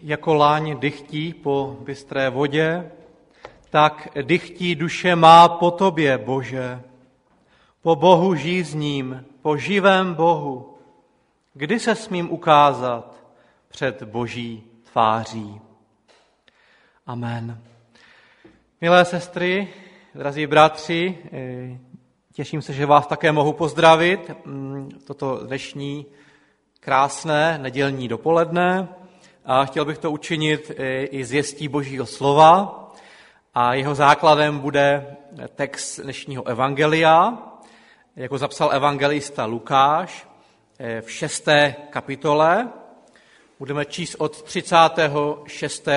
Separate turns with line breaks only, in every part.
Jako láň dychtí po bystré vodě, tak dychtí duše má po tobě, Bože, po Bohu žízním, po živém Bohu. Kdy se smím ukázat před Boží tváří? Amen. Milé sestry, drazí bratři, eh, těším se, že vás také mohu pozdravit mm, toto dnešní krásné nedělní dopoledne a chtěl bych to učinit eh, i zvěstí Božího slova a jeho základem bude text dnešního evangelia, jako zapsal evangelista Lukáš eh, v šesté kapitole. Budeme číst od 36.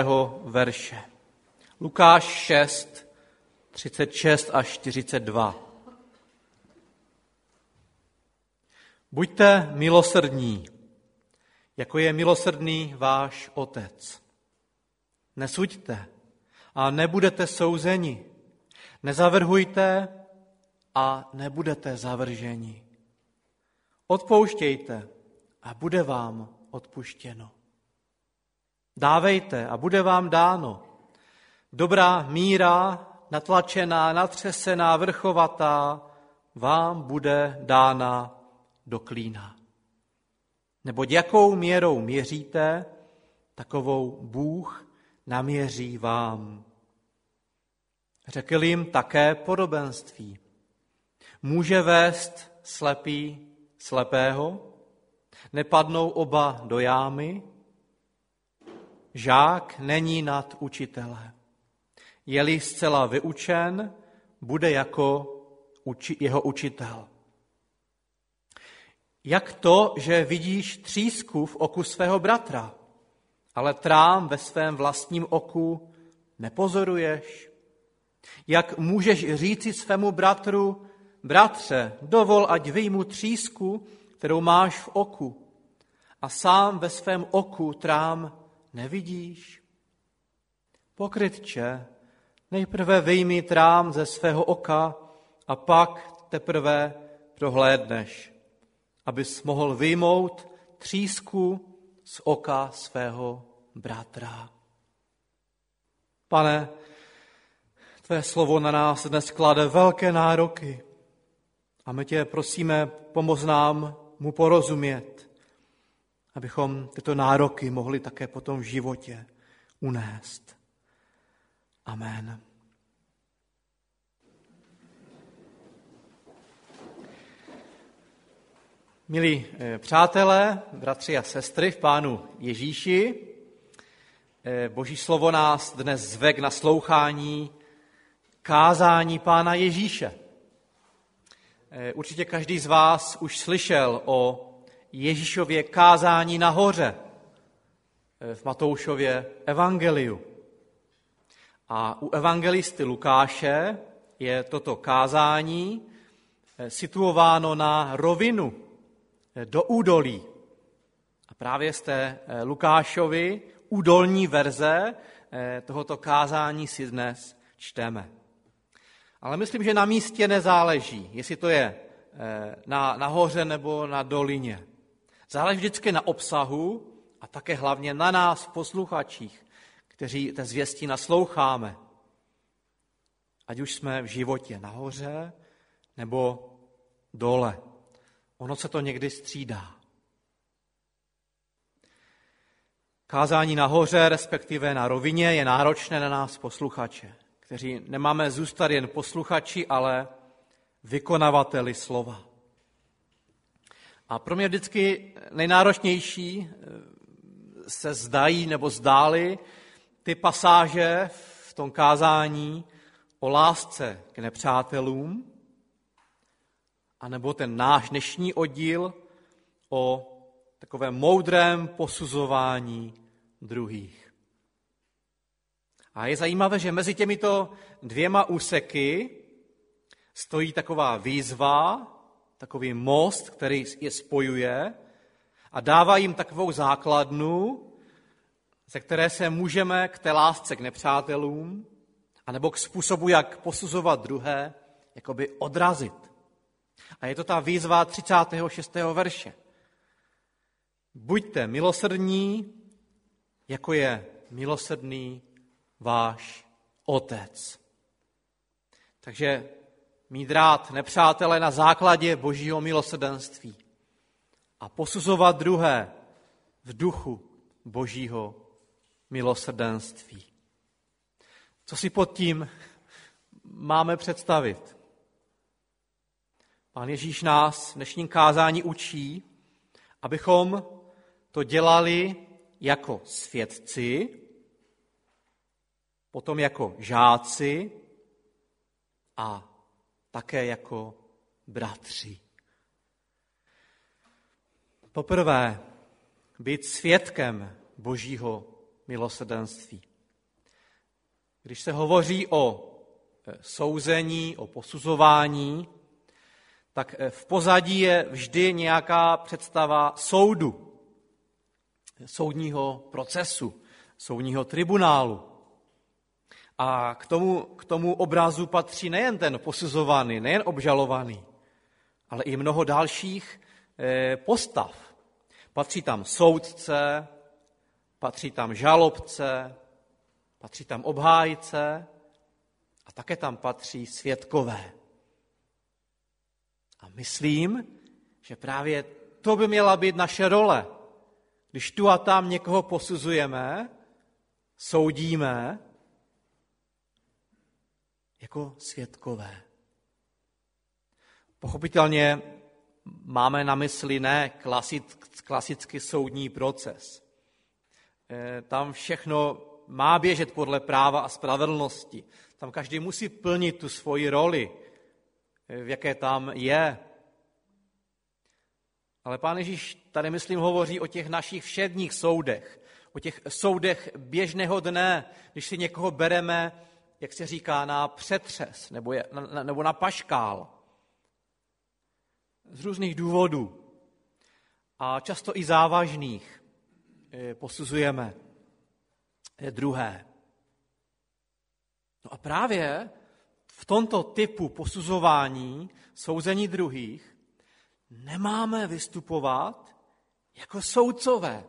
verše. Lukáš 6, 36 až 42. Buďte milosrdní, jako je milosrdný váš otec. Nesuďte a nebudete souzeni. Nezavrhujte a nebudete zavrženi. Odpouštějte a bude vám odpuštěno. Dávejte a bude vám dáno. Dobrá míra, natlačená, natřesená, vrchovatá, vám bude dána do klína. Neboť jakou měrou měříte, takovou Bůh naměří vám. Řekl jim také podobenství. Může vést slepý slepého? Nepadnou oba do jámy? Žák není nad učitele. Je-li zcela vyučen, bude jako uči, jeho učitel. Jak to, že vidíš třísku v oku svého bratra, ale trám ve svém vlastním oku nepozoruješ? Jak můžeš říci svému bratru, bratře, dovol, ať vyjmu třísku, kterou máš v oku, a sám ve svém oku trám nevidíš? Pokrytče, nejprve vyjmi trám ze svého oka a pak teprve prohlédneš abys mohl vyjmout třísku z oka svého bratra. Pane, tvé slovo na nás dnes klade velké nároky a my tě prosíme, pomoz nám mu porozumět, abychom tyto nároky mohli také potom v životě unést. Amen. Milí eh, přátelé, bratři a sestry v Pánu Ježíši, eh, Boží slovo nás dnes zve k naslouchání kázání Pána Ježíše. Eh, určitě každý z vás už slyšel o Ježíšově kázání nahoře v Matoušově evangeliu. A u evangelisty Lukáše je toto kázání situováno na rovinu, do údolí. A právě z té eh, Lukášovi údolní verze eh, tohoto kázání si dnes čteme. Ale myslím, že na místě nezáleží, jestli to je eh, na, nahoře nebo na dolině. Záleží vždycky na obsahu a také hlavně na nás, posluchačích, kteří té zvěstí nasloucháme. Ať už jsme v životě nahoře nebo dole. Ono se to někdy střídá. Kázání nahoře, respektive na rovině, je náročné na nás posluchače, kteří nemáme zůstat jen posluchači, ale vykonavateli slova. A pro mě vždycky nejnáročnější eh, se zdají nebo zdály ty pasáže v tom kázání o lásce k nepřátelům, anebo ten náš dnešní oddíl o takovém moudrém posuzování druhých. A je zajímavé, že mezi těmito dvěma úseky stojí taková výzva, takový most, který je spojuje a dává jim takovou základnu, ze které se můžeme k té lásce k nepřátelům, anebo k způsobu, jak posuzovat druhé, jakoby odrazit. A je to ta výzva 36. verše. Buďte milosrdní, jako je milosrdný váš otec. Takže mít rád nepřátele na základě božího milosrdenství a posuzovat druhé v duchu božího milosrdenství. Co si pod tím máme představit? Pán Ježíš nás v dnešním kázání učí, abychom to dělali jako svědci, potom jako žáci a také jako bratři. Poprvé, být svědkem Božího milosrdenství. Když se hovoří o e, souzení, o posuzování, tak e, v pozadí je vždy nějaká představa soudu, soudního procesu, soudního tribunálu. A k tomu, k tomu obrazu patří nejen ten posuzovaný, nejen obžalovaný, ale i mnoho dalších e, postav. Patří tam soudce, patří tam žalobce, patří tam obhájce a také tam patří svědkové. A myslím, že právě to by měla být naše role. Když tu a tam někoho posuzujeme, soudíme, jako svědkové. Pochopitelně máme na mysli ne klasický soudní proces. Eh, tam všechno má běžet podle práva a spravedlnosti. Tam každý musí plnit tu svoji roli, v jaké tam je. Ale pán Ježíš tady, myslím, hovoří o těch našich všedních soudech, o těch soudech běžného dne, když si někoho bereme, jak se říká, na přetřes nebo, je, nebo na paškál. Z různých důvodů. A často i závažných. Eh, posuzujeme druhé. No a právě v tomto typu posuzování, souzení druhých, nemáme vystupovat jako soudcové.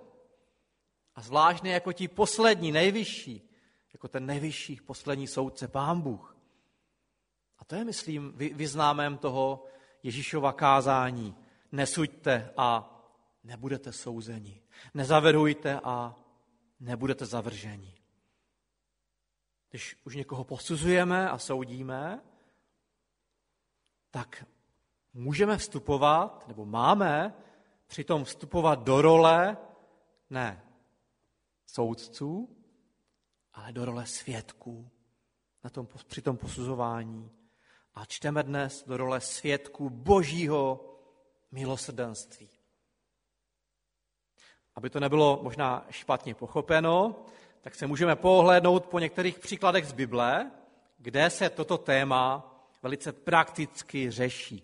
A zvláštně jako ti poslední, nejvyšší, jako ten nejvyšší poslední soudce, Pán Bůh. A to je, myslím, vyznámem toho Ježíšova kázání. Nesuďte a nebudete souzeni. Nezavedujte a nebudete zavrženi. Když už někoho posuzujeme a soudíme, tak můžeme vstupovat, nebo máme přitom vstupovat do role ne soudců, ale do role svědků na tom, při tom posuzování. A čteme dnes do role svědků božího milosrdenství. Aby to nebylo možná špatně pochopeno, tak se můžeme pohlédnout po některých příkladech z Bible, kde se toto téma velice prakticky řeší.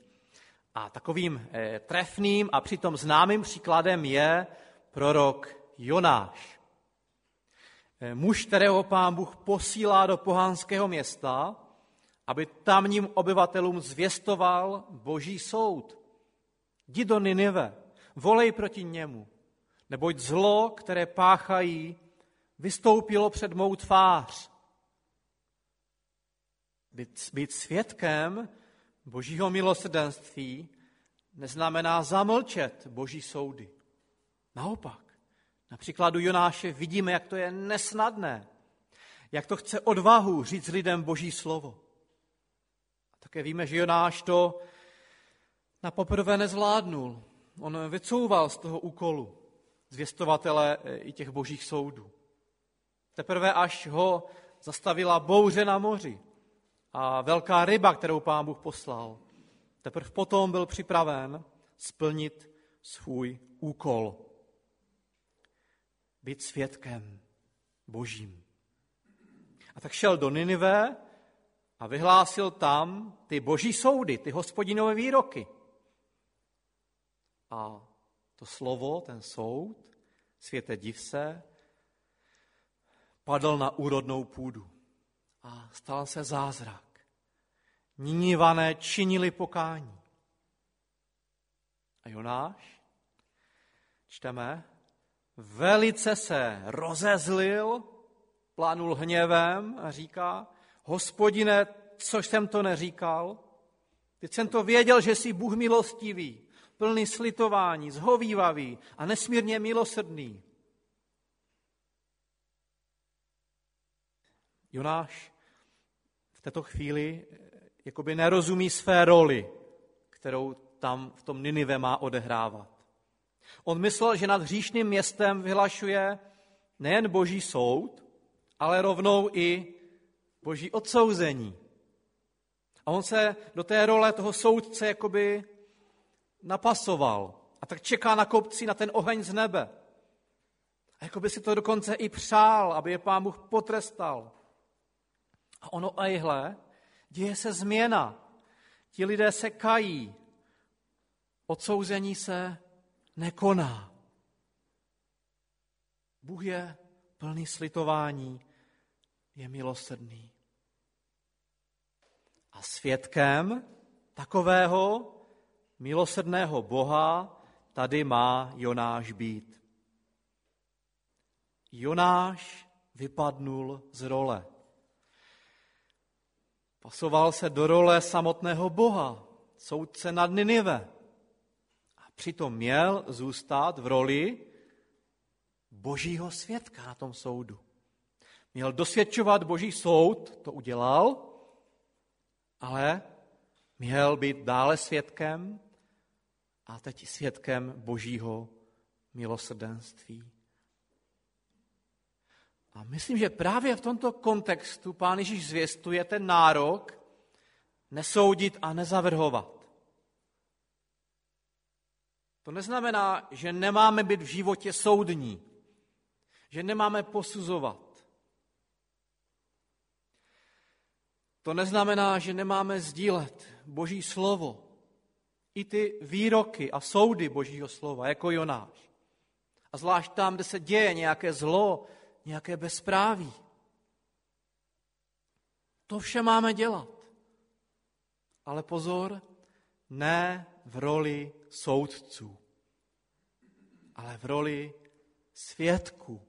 A takovým eh, trefným a přitom známým příkladem je prorok Jonáš. Eh, muž, kterého pán Bůh posílá do pohanského města, aby tamním obyvatelům zvěstoval boží soud. Jdi do Ninive, volej proti němu, neboť zlo, které páchají, vystoupilo před mou tvář. Být, být svědkem božího milosrdenství neznamená zamlčet boží soudy. Naopak, na příkladu Jonáše vidíme, jak to je nesnadné, jak to chce odvahu říct lidem boží slovo. A také víme, že Jonáš to na poprvé nezvládnul. On vycouval z toho úkolu zvěstovatele e, i těch božích soudů. Teprve až ho zastavila bouře na moři a velká ryba, kterou pán Bůh poslal, teprve potom byl připraven splnit svůj úkol. Být svědkem božím. A tak šel do Ninive a vyhlásil tam ty boží soudy, ty hospodinové výroky. A to slovo, ten soud, světe div se, padl na úrodnou půdu a stal se zázrak. Nínivané činili pokání. A Jonáš, čteme, velice se rozezlil, plánul hněvem a říká, hospodine, což jsem to neříkal? Teď jsem to věděl, že jsi Bůh milostivý, plný slitování, zhovývavý a nesmírně milosrdný. Jonáš v této chvíli eh, jakoby nerozumí své roli, kterou tam v tom Ninive má odehrávat. On myslel, že nad hříšným městem vyhlašuje nejen boží soud, ale rovnou i boží odsouzení. A on se do té role toho soudce jakoby napasoval. A tak čeká na kopci na ten oheň z nebe. A jako by si to dokonce i přál, aby je pán Bůh potrestal. A ono a jihle, děje se změna. Ti lidé se kají. Odsouzení se nekoná. Bůh je plný slitování, je milosrdný. A svědkem takového milosrdného Boha tady má Jonáš být. Jonáš vypadnul z role. Pasoval se do role samotného Boha, soudce nad Ninive. A přitom měl zůstat v roli božího svědka na tom soudu. Měl dosvědčovat boží soud, to udělal, ale měl být dále svědkem a teď svědkem božího milosrdenství. A myslím, že právě v tomto kontextu pán Ježíš zvěstuje ten nárok nesoudit a nezavrhovat. To neznamená, že nemáme být v životě soudní, že nemáme posuzovat. To neznamená, že nemáme sdílet Boží slovo, i ty výroky a soudy Božího slova, jako Jonáš. A zvlášť tam, kde se děje nějaké zlo, nějaké bezpráví. To vše máme dělat. Ale pozor, ne v roli soudců, ale v roli svědků,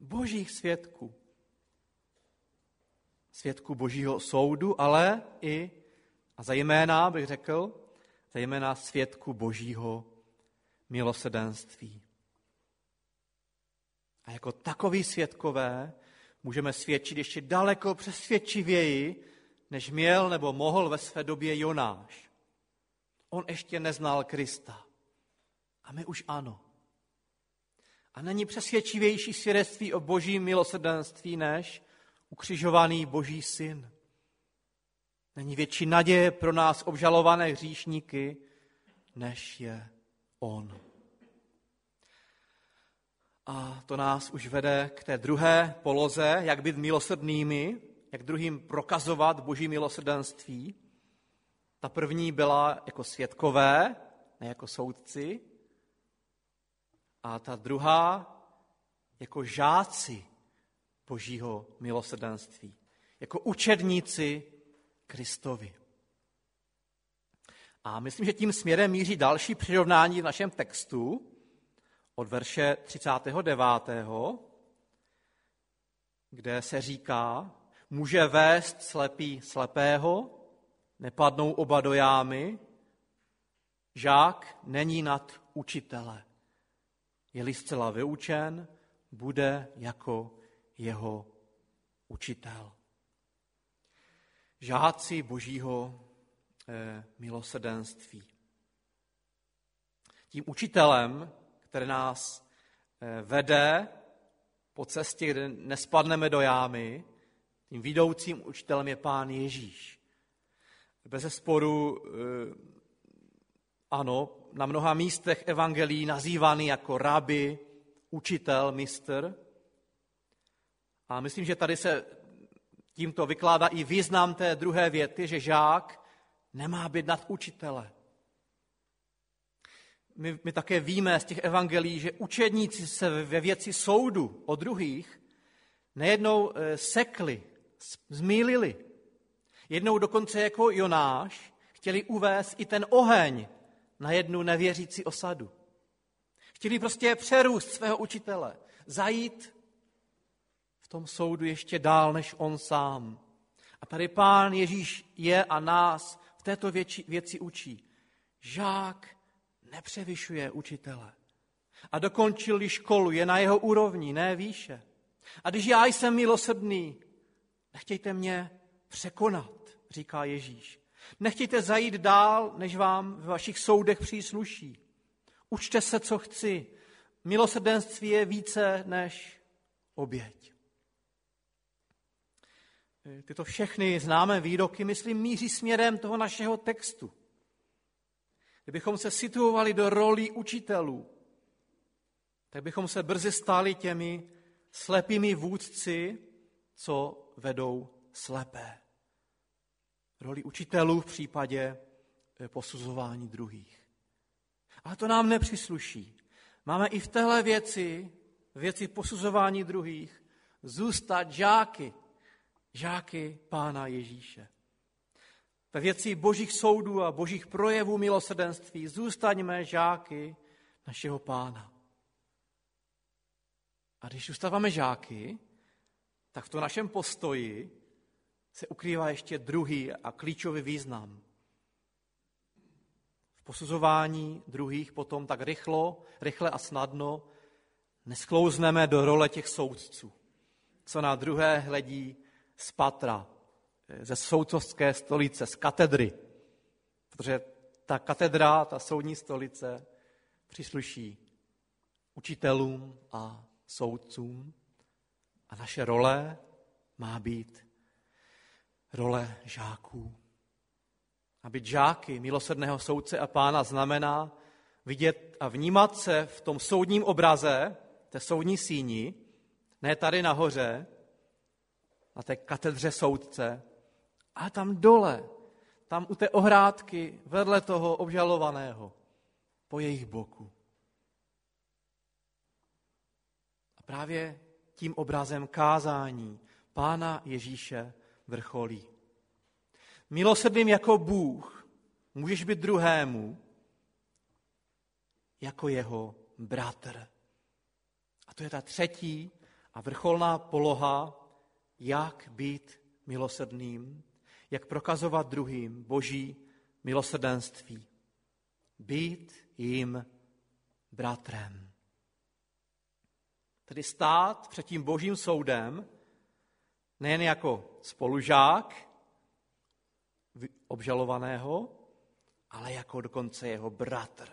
božích svědků. Svědků božího soudu, ale i, a zejména bych řekl, zejména svědků božího milosedenství. A jako takový svědkové můžeme svědčit ještě daleko přesvědčivěji, než měl nebo mohl ve své době Jonáš. On ještě neznal Krista. A my už ano. A není přesvědčivější svědectví o božím milosrdenství než ukřižovaný boží syn. Není větší naděje pro nás obžalované hříšníky, než je on. A to nás už vede k té druhé poloze, jak být milosrdnými, jak druhým prokazovat boží milosrdenství. Ta první byla jako svědkové, ne jako soudci. A ta druhá jako žáci božího milosrdenství, jako učedníci Kristovi. A myslím, že tím směrem míří další přirovnání v našem textu, od verše 39., kde se říká, může vést slepý slepého, nepadnou oba do jámy, žák není nad učitele. Je-li zcela vyučen, bude jako jeho učitel. Žáci božího eh, milosrdenství. Tím učitelem které nás eh, vede po cestě, kde nespadneme do jámy. Tím vidoucím učitelem je Pán Ježíš. Bez sporu, eh, ano, na mnoha místech evangelií nazývaný jako rabi, učitel, mistr. A myslím, že tady se tímto vykládá i význam té druhé věty, že žák nemá být nad učitele my, my také víme z těch evangelií, že učedníci se ve věci soudu o druhých nejednou eh, sekli, zmýlili. Jednou dokonce jako Jonáš chtěli uvést i ten oheň na jednu nevěřící osadu. Chtěli prostě přerůst svého učitele, zajít v tom soudu ještě dál než on sám. A tady pán Ježíš je a nás v této věci, věci učí. Žák nepřevyšuje učitele. A dokončil školu, je na jeho úrovni, ne výše. A když já jsem milosrdný, nechtějte mě překonat, říká Ježíš. Nechtějte zajít dál, než vám v vašich soudech přísluší. Učte se, co chci. Milosrdenství je více než oběť. Tyto všechny známé výroky, myslím, míří směrem toho našeho textu. Kdybychom se situovali do roli učitelů, tak bychom se brzy stali těmi slepými vůdci, co vedou slepé. Roli učitelů v případě eh, posuzování druhých. Ale to nám nepřisluší. Máme i v téhle věci, věci posuzování druhých, zůstat žáky, žáky Pána Ježíše. Ve věci božích soudů a božích projevů milosrdenství zůstaňme žáky našeho Pána. A když zůstáváme žáky, tak v tom našem postoji se ukrývá ještě druhý a klíčový význam. V posuzování druhých potom tak rychlo, rychle a snadno nesklouzneme do role těch soudců, co na druhé hledí z patra, ze soudcovské stolice, z katedry. Protože ta katedra, ta soudní stolice přísluší učitelům a soudcům a naše role má být role žáků. A být žáky milosrdného soudce a pána znamená vidět a vnímat se v tom soudním obraze, té soudní síni, ne tady nahoře, na té katedře soudce, ale tam dole, tam u té ohrádky, vedle toho obžalovaného, po jejich boku. A právě tím obrazem kázání Pána Ježíše vrcholí. Milosrdným jako Bůh můžeš být druhému jako jeho bratr. A to je ta třetí a vrcholná poloha, jak být milosrdným, jak prokazovat druhým boží milosrdenství. Být jim bratrem. Tedy stát před tím božím soudem nejen jako spolužák obžalovaného, ale jako dokonce jeho bratr.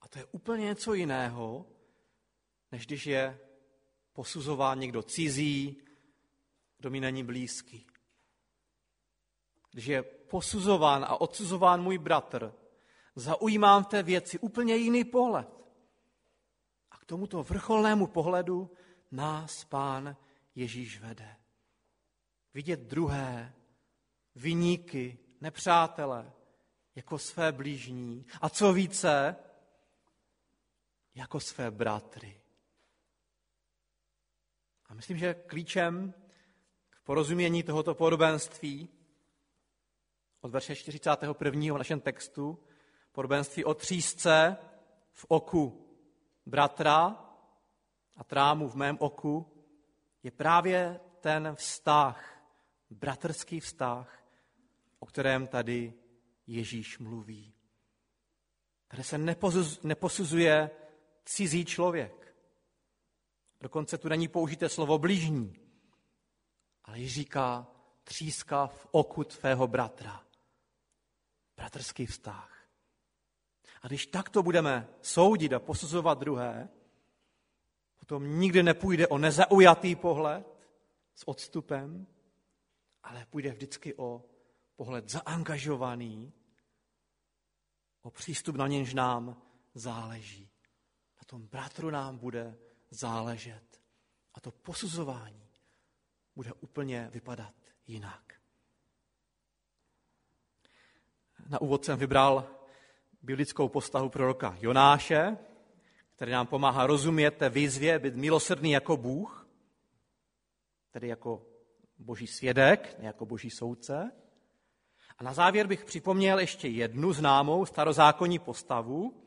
A to je úplně něco jiného, než když je posuzován někdo cizí, kdo mi není blízký. Když je posuzován a odsuzován můj bratr, zaujímám v té věci úplně jiný pohled. A k tomuto vrcholnému pohledu nás pán Ježíš vede. Vidět druhé, vyníky, nepřátele, jako své blížní. A co více, jako své bratry. A myslím, že klíčem k porozumění tohoto podobenství od verše 41. v našem textu, podobenství o třísce v oku bratra a trámu v mém oku, je právě ten vztah, bratrský vztah, o kterém tady Ježíš mluví. Tady se neposuzuje cizí člověk. Dokonce tu není použité slovo blížní, ale Ježíš říká tříska v oku tvého bratra. Bratrský vztah. A když takto budeme soudit a posuzovat druhé, Potom nikdy nepůjde o nezaujatý pohled s odstupem, ale půjde vždycky o pohled zaangažovaný, o přístup, na němž nám záleží. Na tom bratru nám bude záležet. A to posuzování bude úplně vypadat jinak. Na úvod jsem vybral biblickou postavu proroka Jonáše, který nám pomáhá rozumět té výzvě, být milosrdný jako Bůh, tedy jako boží svědek, ne jako boží soudce. A na závěr bych připomněl ještě jednu známou starozákonní postavu,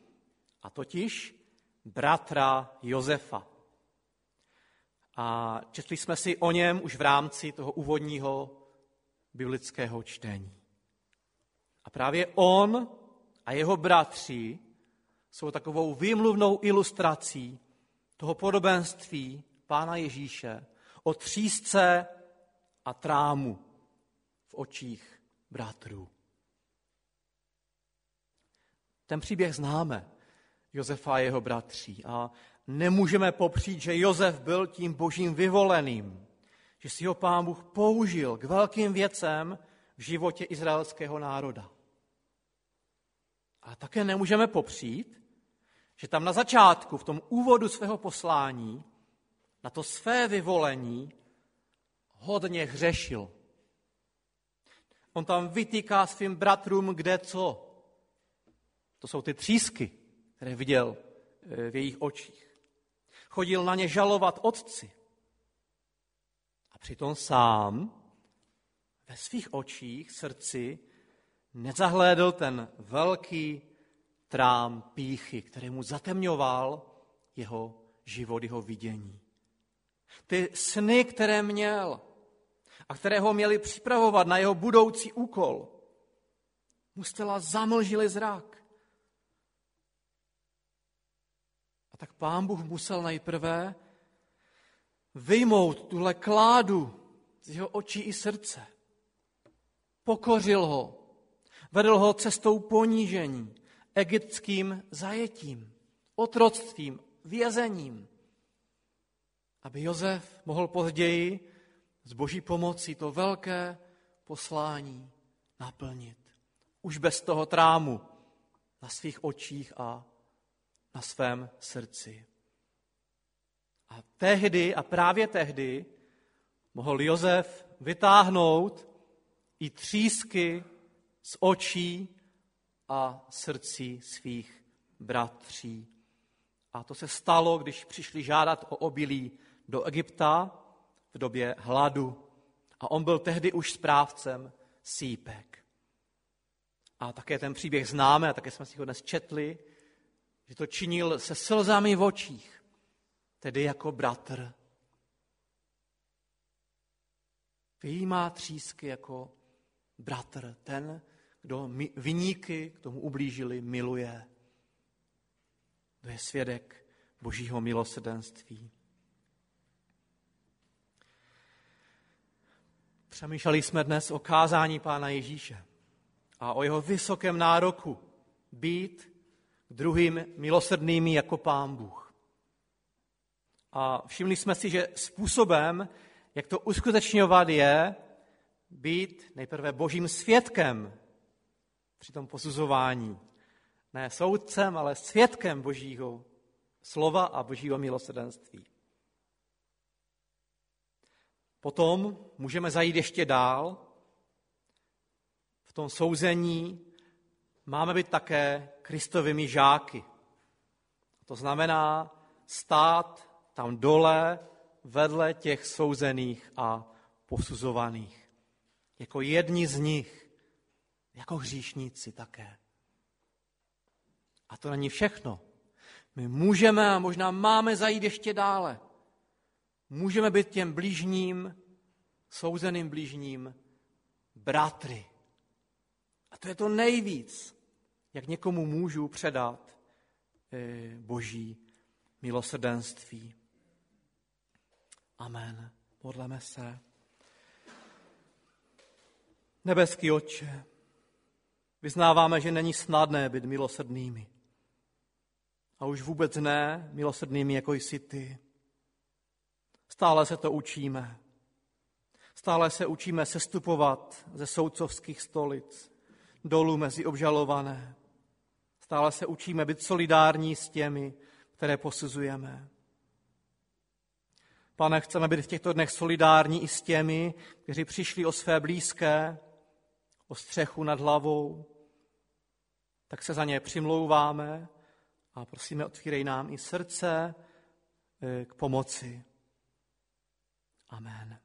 a totiž bratra Josefa. A četli jsme si o něm už v rámci toho úvodního biblického čtení. A právě on a jeho bratři jsou takovou výmluvnou ilustrací toho podobenství Pána Ježíše o třísce a trámu v očích bratrů. Ten příběh známe, Josefa a jeho bratří. A nemůžeme popřít, že Josef byl tím božím vyvoleným, že si ho pán Bůh použil k velkým věcem v životě izraelského národa. A také nemůžeme popřít, že tam na začátku, v tom úvodu svého poslání, na to své vyvolení hodně hřešil. On tam vytýká svým bratrům kde co. To jsou ty třísky, které viděl eh, v jejich očích. Chodil na ně žalovat otci. A přitom sám ve svých očích, srdci, nezahlédl ten velký trám píchy, který mu zatemňoval jeho život, jeho vidění. Ty sny, které měl a které ho měli připravovat na jeho budoucí úkol, mu zcela zamlžili zrak. A tak pán Bůh musel nejprve vyjmout tuhle kládu z jeho očí i srdce. Pokořil ho, vedl ho cestou ponížení, egyptským zajetím, otroctvím, vězením, aby Jozef mohl později s boží pomocí to velké poslání naplnit. Už bez toho trámu na svých očích a na svém srdci. A tehdy, a právě tehdy, mohl Jozef vytáhnout i třísky z očí a srdcí svých bratří. A to se stalo, když přišli žádat o obilí do Egypta v době hladu. A on byl tehdy už správcem sípek. A také ten příběh známe, a také jsme si ho dnes četli, že to činil se slzami v očích, tedy jako bratr. Vyjímá třísky jako bratr, ten, kdo vyníky k tomu ublížili, miluje. To je svědek božího milosrdenství. Přemýšleli jsme dnes o kázání Pána Ježíše a o jeho vysokém nároku být druhým milosrdnými jako Pán Bůh. A všimli jsme si, že způsobem, jak to uskutečňovat je, být nejprve božím svědkem při tom posuzování. Ne soudcem, ale svědkem božího slova a božího milosrdenství. Potom můžeme zajít ještě dál. V tom souzení máme být také Kristovými žáky. To znamená stát tam dole vedle těch souzených a posuzovaných. Jako jedni z nich, jako hříšníci také. A to není všechno. My můžeme a možná máme zajít ještě dále můžeme být těm blížním, souzeným blížním, bratry. A to je to nejvíc, jak někomu můžu předat eh, boží milosrdenství. Amen. Modleme se. Nebeský Otče, vyznáváme, že není snadné být milosrdnými. A už vůbec ne milosrdnými, jako jsi ty. Stále se to učíme. Stále se učíme sestupovat ze soudcovských stolic dolů mezi obžalované. Stále se učíme být solidární s těmi, které posuzujeme. Pane, chceme být v těchto dnech solidární i s těmi, kteří přišli o své blízké, o střechu nad hlavou. Tak se za ně přimlouváme a prosíme, otvírej nám i srdce eh, k pomoci. Amen.